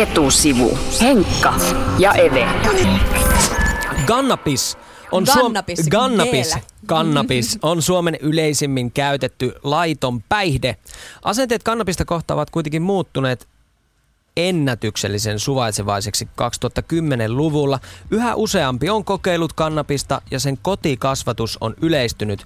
Etusivu. Henkka ja Eve. Gannabis on Gannabis, Suom- Gannabis, G-llä. Gannabis on Suomen yleisimmin käytetty laiton päihde. Asenteet kannabista kohtaan ovat kuitenkin muuttuneet ennätyksellisen suvaitsevaiseksi 2010-luvulla. Yhä useampi on kokeillut kannabista ja sen kotikasvatus on yleistynyt.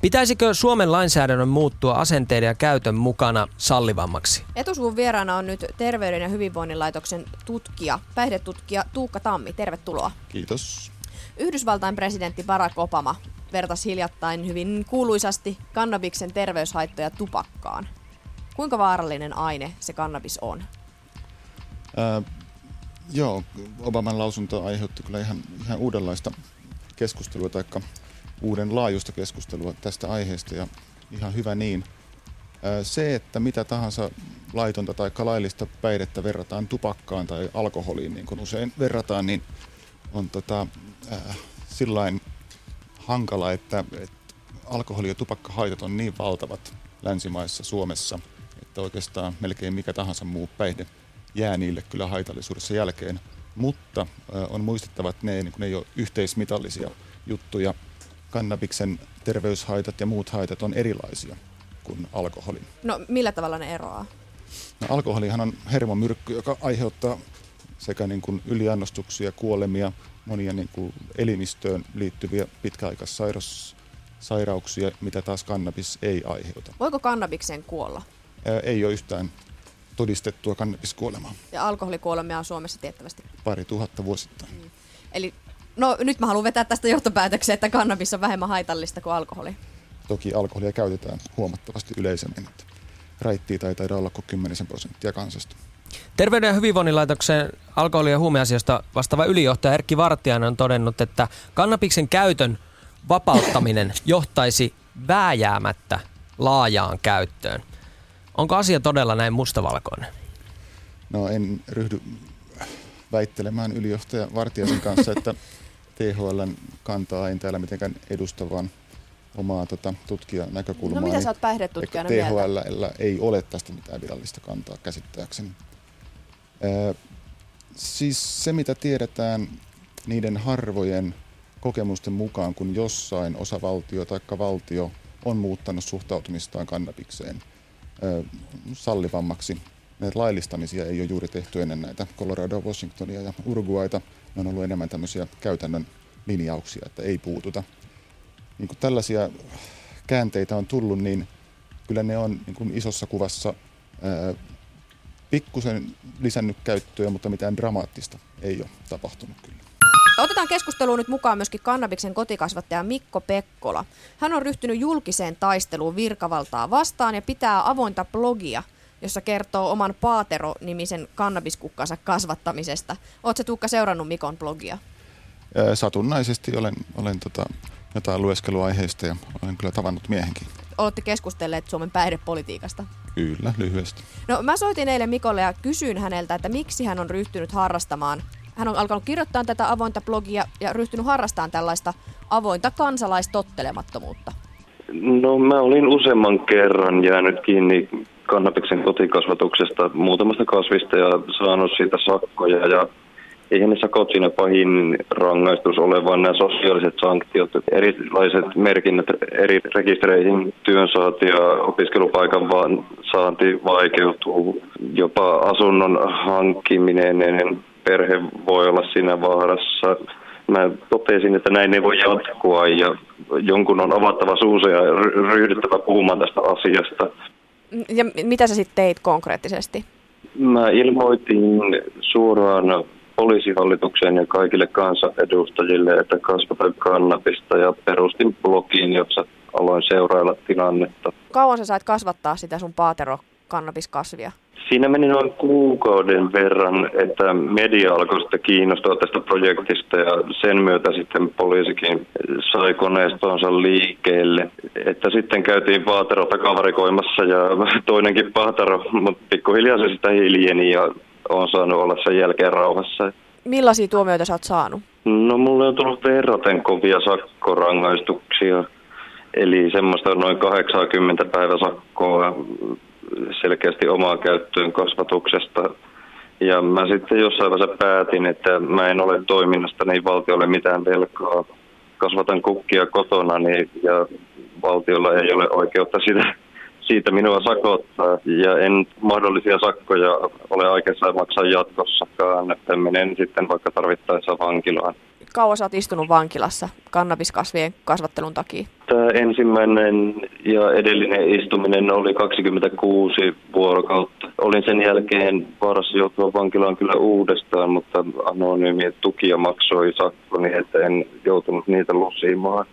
Pitäisikö Suomen lainsäädännön muuttua asenteiden ja käytön mukana sallivammaksi? Etusuvun vieraana on nyt Terveyden ja hyvinvoinnin laitoksen tutkija, päihdetutkija Tuukka Tammi. Tervetuloa. Kiitos. Yhdysvaltain presidentti Barack Obama vertasi hiljattain hyvin kuuluisasti kannabiksen terveyshaittoja tupakkaan. Kuinka vaarallinen aine se kannabis on? Ää, joo, Obaman lausunto aiheutti kyllä ihan, ihan uudenlaista keskustelua tai uuden laajuista keskustelua tästä aiheesta ja ihan hyvä niin. Se, että mitä tahansa laitonta tai laillista päihdettä verrataan tupakkaan tai alkoholiin, niin kuin usein verrataan, niin on tota, ää, sillain hankala, että, että alkoholi- ja tupakkahaitat on niin valtavat länsimaissa, Suomessa, että oikeastaan melkein mikä tahansa muu päihde jää niille kyllä haitallisuudessa jälkeen. Mutta ää, on muistettava, että ne, niin ne ei ole yhteismitallisia juttuja. Kannabiksen terveyshaitat ja muut haitat on erilaisia kuin alkoholin. No millä tavalla ne eroaa? No, alkoholihan on hermomyrkky, joka aiheuttaa sekä niin kuin yliannostuksia, kuolemia, monia niin kuin elimistöön liittyviä pitkäaikaissairauksia, mitä taas kannabis ei aiheuta. Voiko kannabikseen kuolla? Ää, ei ole yhtään todistettua kannabiskuolemaa. Ja alkoholikuolemia on Suomessa tiettävästi. Pari tuhatta vuosittain. Eli no nyt mä haluan vetää tästä johtopäätöksen, että kannabis on vähemmän haitallista kuin alkoholi. Toki alkoholia käytetään huomattavasti yleisemmin. Että raittia tai taida olla kuin 10 prosenttia kansasta. Terveyden ja hyvinvoinnin laitoksen alkoholi- ja huumeasioista vastaava ylijohtaja Erkki Vartiainen on todennut, että kannabiksen käytön vapauttaminen johtaisi vääjäämättä laajaan käyttöön. Onko asia todella näin mustavalkoinen? No en ryhdy väittelemään ylijohtaja Vartiaisen kanssa, että THLn kantaa en täällä mitenkään edusta, vaan omaa tota, tutkijanäkökulmaa. No mitä sä oot päihdetutkijana THL mieltä? ei ole tästä mitään virallista kantaa käsittääkseni. Ö, siis se, mitä tiedetään niiden harvojen kokemusten mukaan, kun jossain osavaltio tai valtio on muuttanut suhtautumistaan kannabikseen ö, sallivammaksi. Näitä laillistamisia ei ole juuri tehty ennen näitä Colorado, Washingtonia ja Uruguayta. Ne on ollut enemmän tämmöisiä käytännön linjauksia, että ei puututa. Niin kun tällaisia käänteitä on tullut, niin kyllä ne on niin kuin isossa kuvassa ää, pikkusen lisännyt käyttöä, mutta mitään dramaattista ei ole tapahtunut kyllä. Otetaan keskusteluun nyt mukaan myöskin kannabiksen kotikasvattaja Mikko Pekkola. Hän on ryhtynyt julkiseen taisteluun virkavaltaa vastaan ja pitää avointa blogia, jossa kertoo oman Paatero-nimisen kannabiskukkansa kasvattamisesta. Oletko Tuukka seurannut Mikon blogia? Satunnaisesti olen, olen tota, jotain lueskeluaiheista ja olen kyllä tavannut miehenkin. Olette keskustelleet Suomen päihdepolitiikasta. Kyllä, lyhyesti. No mä soitin eilen Mikolle ja kysyin häneltä, että miksi hän on ryhtynyt harrastamaan. Hän on alkanut kirjoittaa tätä avointa blogia ja ryhtynyt harrastamaan tällaista avointa kansalaistottelemattomuutta. No mä olin useamman kerran jäänyt kiinni kannabiksen kotikasvatuksesta muutamasta kasvista ja saanut siitä sakkoja ja eihän ne sakot siinä pahin rangaistus ole, vaan nämä sosiaaliset sanktiot, erilaiset merkinnät eri rekistereihin, työnsaanti ja opiskelupaikan vaan saanti vaikeutuu, jopa asunnon hankkiminen, perhe voi olla siinä vaarassa. Mä totesin, että näin ei voi jatkua ja jonkun on avattava suunsa ja ry- ryhdyttävä puhumaan tästä asiasta. Ja mitä sä sitten teit konkreettisesti? Mä ilmoitin suoraan poliisihallitukseen ja kaikille kansanedustajille, että kasvatan kannabista ja perustin blogin, jossa aloin seurailla tilannetta. Kauan sä sait kasvattaa sitä sun paatero kannabiskasvia? Siinä meni noin kuukauden verran, että media alkoi sitten kiinnostua tästä projektista ja sen myötä sitten poliisikin sai koneistonsa liikkeelle. Että sitten käytiin paatero takavarikoimassa ja toinenkin paatero, mutta pikkuhiljaa se sitä hiljeni ja on saanut olla sen jälkeen rauhassa. Millaisia tuomioita sä oot saanut? No mulle on tullut verraten kovia sakkorangaistuksia. Eli semmoista noin 80 päiväsakkoa selkeästi omaa käyttöön kasvatuksesta. Ja mä sitten jossain vaiheessa päätin, että mä en ole toiminnasta niin valtiolle mitään velkaa. Kasvatan kukkia kotona niin, ja valtiolla ei ole oikeutta sitä, siitä minua sakottaa. Ja en mahdollisia sakkoja ole aikeissa maksaa jatkossakaan, että menen sitten vaikka tarvittaessa vankilaan kauan sä oot istunut vankilassa kannabiskasvien kasvattelun takia? Tämä ensimmäinen ja edellinen istuminen oli 26 vuorokautta. Olin sen jälkeen vaarassa joutua vankilaan kyllä uudestaan, mutta anonyymiä tukia maksoi sakkoni, että en joutunut niitä lusimaan.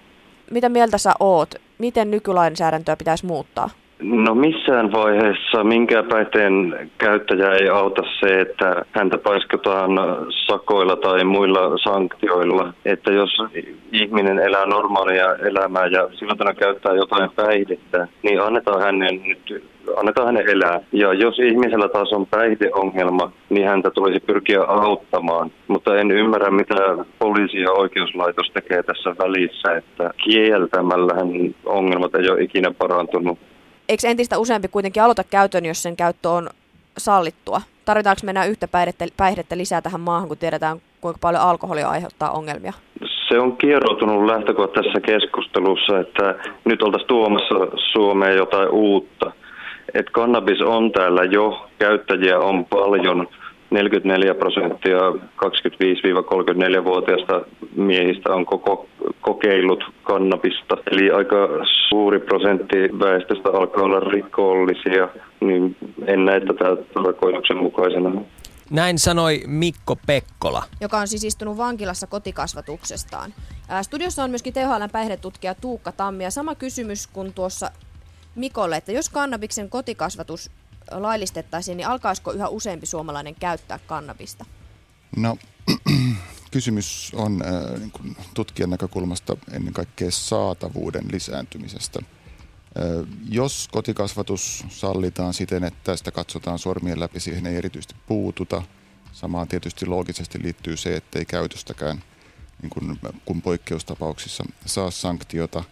Mitä mieltä sä oot? Miten nykylainsäädäntöä pitäisi muuttaa? No missään vaiheessa minkä päihteen käyttäjä ei auta se, että häntä paiskataan sakoilla tai muilla sanktioilla. Että jos ihminen elää normaalia elämää ja silloin käyttää jotain päihdettä, niin annetaan hänen nyt annetaan hänen elää. Ja jos ihmisellä taas on päihdeongelma, niin häntä tulisi pyrkiä auttamaan. Mutta en ymmärrä, mitä poliisi ja oikeuslaitos tekee tässä välissä, että kieltämällähän ongelmat ei ole ikinä parantunut eikö entistä useampi kuitenkin aloita käytön, jos sen käyttö on sallittua? Tarvitaanko mennä yhtä päihdettä, päihdettä lisää tähän maahan, kun tiedetään, kuinka paljon alkoholia aiheuttaa ongelmia? Se on kieroutunut lähtökohta tässä keskustelussa, että nyt oltaisiin tuomassa Suomeen jotain uutta. Että kannabis on täällä jo, käyttäjiä on paljon – 44 prosenttia 25-34-vuotiaista miehistä on koko kokeillut kannabista. Eli aika suuri prosentti väestöstä alkaa olla rikollisia, niin en näe tätä tarkoituksenmukaisena. Näin sanoi Mikko Pekkola. Joka on siis istunut vankilassa kotikasvatuksestaan. Studiossa on myöskin THLn päihdetutkija Tuukka Tammi ja sama kysymys kuin tuossa Mikolle, että jos kannabiksen kotikasvatus laillistettaisiin, niin alkaisiko yhä useampi suomalainen käyttää kannabista? No, kysymys on äh, niin kuin tutkijan näkökulmasta ennen kaikkea saatavuuden lisääntymisestä. Äh, jos kotikasvatus sallitaan siten, että sitä katsotaan sormien läpi, siihen ei erityisesti puututa. Samaan tietysti loogisesti liittyy se, ettei käytöstäkään niin kuin, kun poikkeustapauksissa saa sanktiota,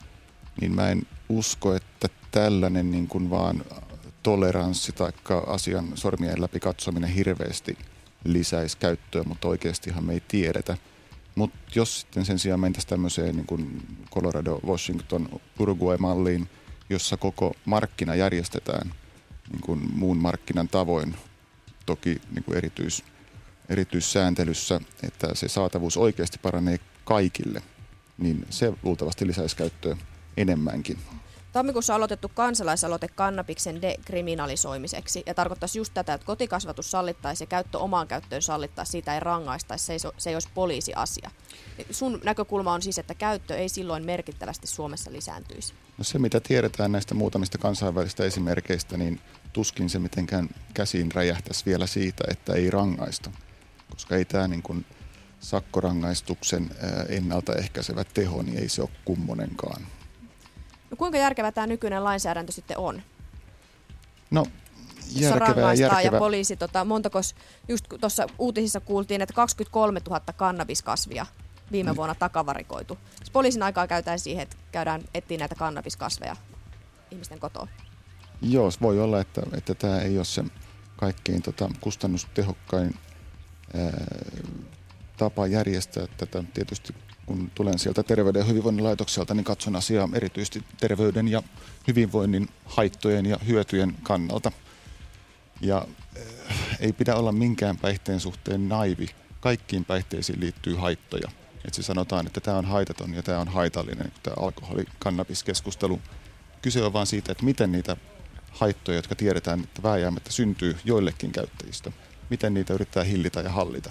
niin mä en usko, että tällainen niin kuin vaan toleranssi tai asian sormien läpi katsominen hirveästi lisäisi käyttöä, mutta oikeastihan me ei tiedetä. Mutta jos sitten sen sijaan mentäisiin tämmöiseen niin kuin Colorado, Washington, Uruguay-malliin, jossa koko markkina järjestetään niin kuin muun markkinan tavoin, toki niin kuin erityis, erityissääntelyssä, että se saatavuus oikeasti paranee kaikille, niin se luultavasti lisäisi käyttöä enemmänkin. Tammikuussa aloitettu kansalaisaloite kannabiksen dekriminalisoimiseksi ja tarkoittaisi just tätä, että kotikasvatus sallittaisi ja käyttö omaan käyttöön sallittaisi, siitä ei rangaistaisi, se ei, se ei olisi poliisiasia. Sun näkökulma on siis, että käyttö ei silloin merkittävästi Suomessa lisääntyisi. No se, mitä tiedetään näistä muutamista kansainvälisistä esimerkkeistä, niin tuskin se mitenkään käsiin räjähtäisi vielä siitä, että ei rangaista. Koska ei tämä niin kuin sakkorangaistuksen ennaltaehkäisevä teho, niin ei se ole kummonenkaan. No kuinka järkevä tämä nykyinen lainsäädäntö sitten on? No järkevää, järkevää. ja poliisi, tota, montakos, just tuossa uutisissa kuultiin, että 23 000 kannabiskasvia viime mm. vuonna takavarikoitu. Siis poliisin aikaa käytetään siihen, että käydään etsiä näitä kannabiskasveja ihmisten kotoa. Joo, voi olla, että, että tämä ei ole se kaikkein tota, kustannustehokkain ää, tapa järjestää tätä. Tietysti kun tulen sieltä terveyden ja hyvinvoinnin laitokselta, niin katson asiaa erityisesti terveyden ja hyvinvoinnin haittojen ja hyötyjen kannalta. Ja äh, ei pidä olla minkään päihteen suhteen naivi. Kaikkiin päihteisiin liittyy haittoja. Että se sanotaan, että tämä on haitaton ja tämä on haitallinen, tämä alkoholi-kannabiskeskustelu. Kyse on vain siitä, että miten niitä haittoja, jotka tiedetään, että vääjäämättä syntyy joillekin käyttäjistä, miten niitä yrittää hillitä ja hallita.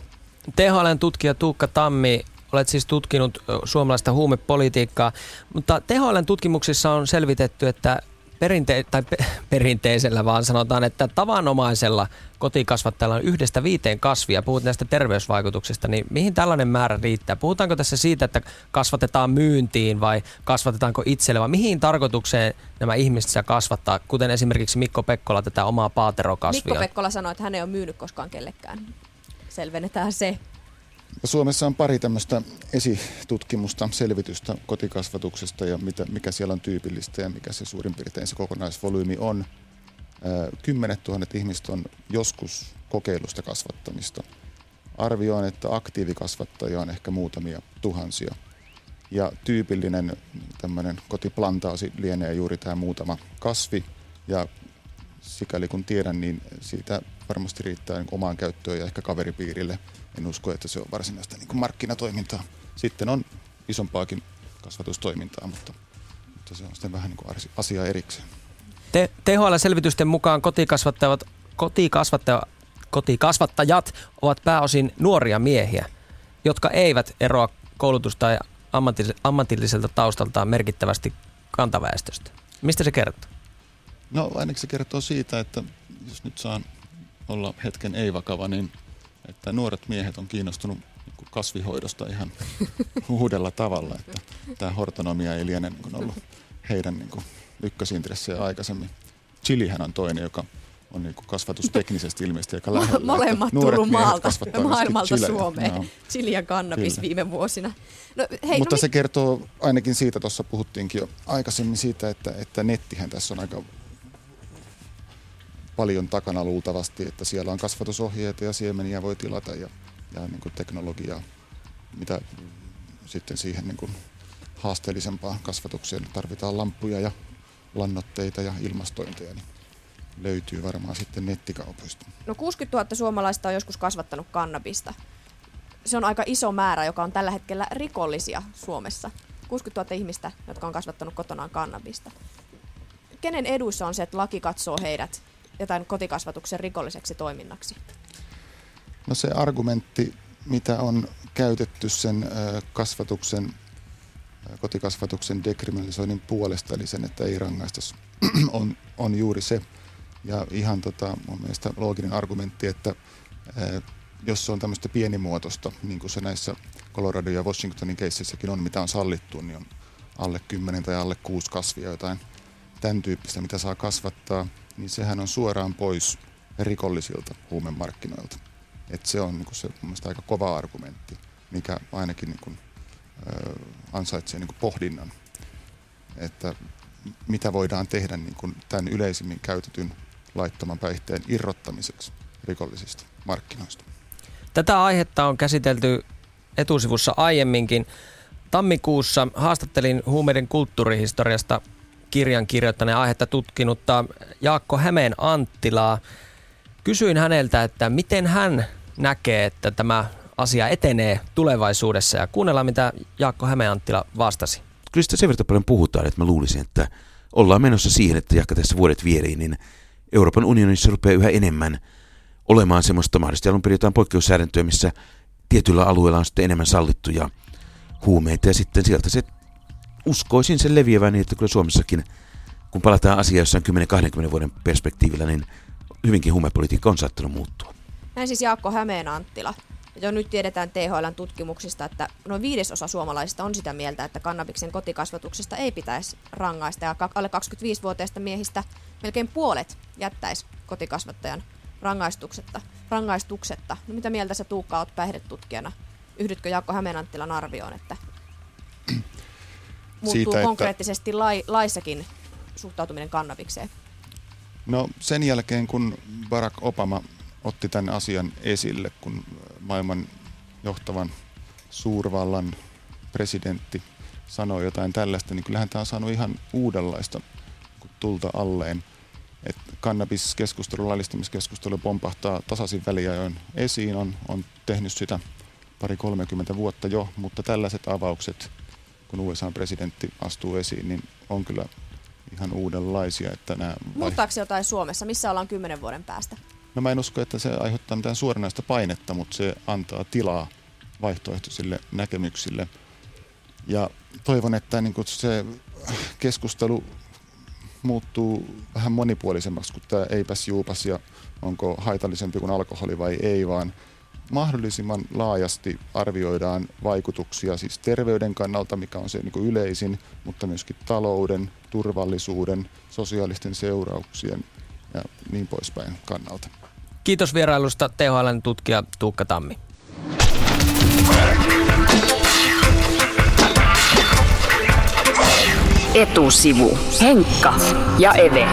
THLn tutkija Tuukka Tammi Olet siis tutkinut suomalaista huumepolitiikkaa, mutta THLn tutkimuksissa on selvitetty, että perinte- tai pe- perinteisellä vaan sanotaan, että tavanomaisella kotikasvattajalla on yhdestä viiteen kasvia. Puhut näistä terveysvaikutuksista, niin mihin tällainen määrä riittää? Puhutaanko tässä siitä, että kasvatetaan myyntiin vai kasvatetaanko itselle vai mihin tarkoitukseen nämä ihmiset saa kasvattaa, kuten esimerkiksi Mikko Pekkola tätä omaa paaterokasvia? Mikko Pekkola sanoi, että hän ei ole myynyt koskaan kellekään. Selvennetään se. Suomessa on pari tämmöistä esitutkimusta, selvitystä kotikasvatuksesta ja mitä, mikä siellä on tyypillistä ja mikä se suurin piirtein se kokonaisvolyymi on. Kymmenet tuhannet ihmiset on joskus kokeilusta kasvattamista. Arvio on, että aktiivikasvattajia on ehkä muutamia tuhansia. Ja tyypillinen tämmöinen kotiplantaasi lienee juuri tämä muutama kasvi. Ja sikäli kun tiedän, niin siitä varmasti riittää niin omaan käyttöön ja ehkä kaveripiirille. En usko, että se on varsinaista niin markkinatoimintaa. Sitten on isompaakin kasvatustoimintaa, mutta, mutta se on sitten vähän niin kuin asia erikseen. Te, THL-selvitysten mukaan kotikasvattajat, kotikasvattajat, kotikasvattajat ovat pääosin nuoria miehiä, jotka eivät eroa koulutusta tai ammatilliselta taustaltaan merkittävästi kantaväestöstä. Mistä se kertoo? No ainakin se kertoo siitä, että jos nyt saan olla hetken ei-vakava, niin että nuoret miehet on kiinnostunut niin kasvihoidosta ihan uudella tavalla. Että tämä hortonomia ei liene niin ollut heidän niin ykkösintressejä aikaisemmin. Chilihän on toinen, joka on niin kuin kasvatusteknisesti ilmeisesti aika lähellä. Molemmat Turun maalta, maailmalta Suomeen. No. Chili ja kannabis Kyllä. viime vuosina. No, hei, Mutta no, se kertoo ainakin siitä, tuossa puhuttiinkin jo aikaisemmin siitä, että, että nettihän tässä on aika paljon takana luultavasti, että siellä on kasvatusohjeita ja siemeniä voi tilata ja, ja niin kuin teknologiaa, mitä sitten siihen niin kuin haasteellisempaan kasvatukseen tarvitaan lampuja ja lannoitteita ja ilmastointeja, niin löytyy varmaan sitten nettikaupoista. No 60 000 suomalaista on joskus kasvattanut kannabista. Se on aika iso määrä, joka on tällä hetkellä rikollisia Suomessa. 60 000 ihmistä, jotka on kasvattanut kotonaan kannabista. Kenen eduissa on se, että laki katsoo heidät jotain kotikasvatuksen rikolliseksi toiminnaksi? No se argumentti, mitä on käytetty sen kasvatuksen, kotikasvatuksen dekriminalisoinnin puolesta, eli sen, että ei rangaista, on, on juuri se. Ja ihan tota, mun mielestä looginen argumentti, että jos se on tämmöistä pienimuotoista, niin kuin se näissä Colorado ja Washingtonin keississäkin on, mitä on sallittu, niin on alle 10 tai alle 6 kasvia jotain tämän tyyppistä, mitä saa kasvattaa – niin sehän on suoraan pois rikollisilta huumemarkkinoilta. Et se on niin se mun aika kova argumentti, mikä ainakin niin kuin, ö, ansaitsee niin pohdinnan, että mitä voidaan tehdä niin kuin tämän yleisimmin käytetyn laittoman päihteen irrottamiseksi rikollisista markkinoista. Tätä aihetta on käsitelty etusivussa aiemminkin. Tammikuussa haastattelin huumeiden kulttuurihistoriasta kirjan kirjoittaneen aihetta tutkinutta Jaakko Hämeen Anttilaa. Kysyin häneltä, että miten hän näkee, että tämä asia etenee tulevaisuudessa ja kuunnellaan, mitä Jaakko Hämeen Anttila vastasi. Kyllä sitä sen verran paljon puhutaan, että mä luulisin, että ollaan menossa siihen, että jakka tässä vuodet vieriin, niin Euroopan unionissa rupeaa yhä enemmän olemaan semmoista mahdollisesti alun perin jotain poikkeussäädäntöä, missä tietyllä alueella on sitten enemmän sallittuja huumeita ja sitten sieltä se uskoisin sen leviävän niin, että kyllä Suomessakin, kun palataan asiaan jossain 10-20 vuoden perspektiivillä, niin hyvinkin huumepolitiikka on saattanut muuttua. Näin siis Jaakko Hämeen Anttila. Jo nyt tiedetään THLn tutkimuksista, että noin viidesosa suomalaisista on sitä mieltä, että kannabiksen kotikasvatuksesta ei pitäisi rangaista. Ja alle 25-vuotiaista miehistä melkein puolet jättäisi kotikasvattajan rangaistuksetta. rangaistuksetta. No mitä mieltä sä Tuukka oot päihdetutkijana? Yhdytkö Jaakko Hämeenanttilan arvioon, että muuttuu siitä, konkreettisesti että... lai, laissakin suhtautuminen kannabikseen? No sen jälkeen, kun Barack Obama otti tämän asian esille, kun maailman johtavan suurvallan presidentti sanoi jotain tällaista, niin kyllähän tämä on saanut ihan uudenlaista tulta alleen. Et kannabiskeskustelu, laillistamiskeskustelu pompahtaa tasaisin väliajoin esiin, on, on tehnyt sitä pari 30 vuotta jo, mutta tällaiset avaukset – kun USA-presidentti astuu esiin, niin on kyllä ihan uudenlaisia. Että nämä vai... Muuttaako se jotain Suomessa? Missä ollaan kymmenen vuoden päästä? No mä en usko, että se aiheuttaa mitään suoranaista painetta, mutta se antaa tilaa vaihtoehtoisille näkemyksille. Ja toivon, että niin se keskustelu muuttuu vähän monipuolisemmaksi kuin tämä eipäs juupas ja onko haitallisempi kuin alkoholi vai ei, vaan mahdollisimman laajasti arvioidaan vaikutuksia siis terveyden kannalta, mikä on se niin kuin yleisin, mutta myöskin talouden, turvallisuuden, sosiaalisten seurauksien ja niin poispäin kannalta. Kiitos vierailusta THLn tutkija Tuukka Tammi. Etusivu. Henkka ja Eve.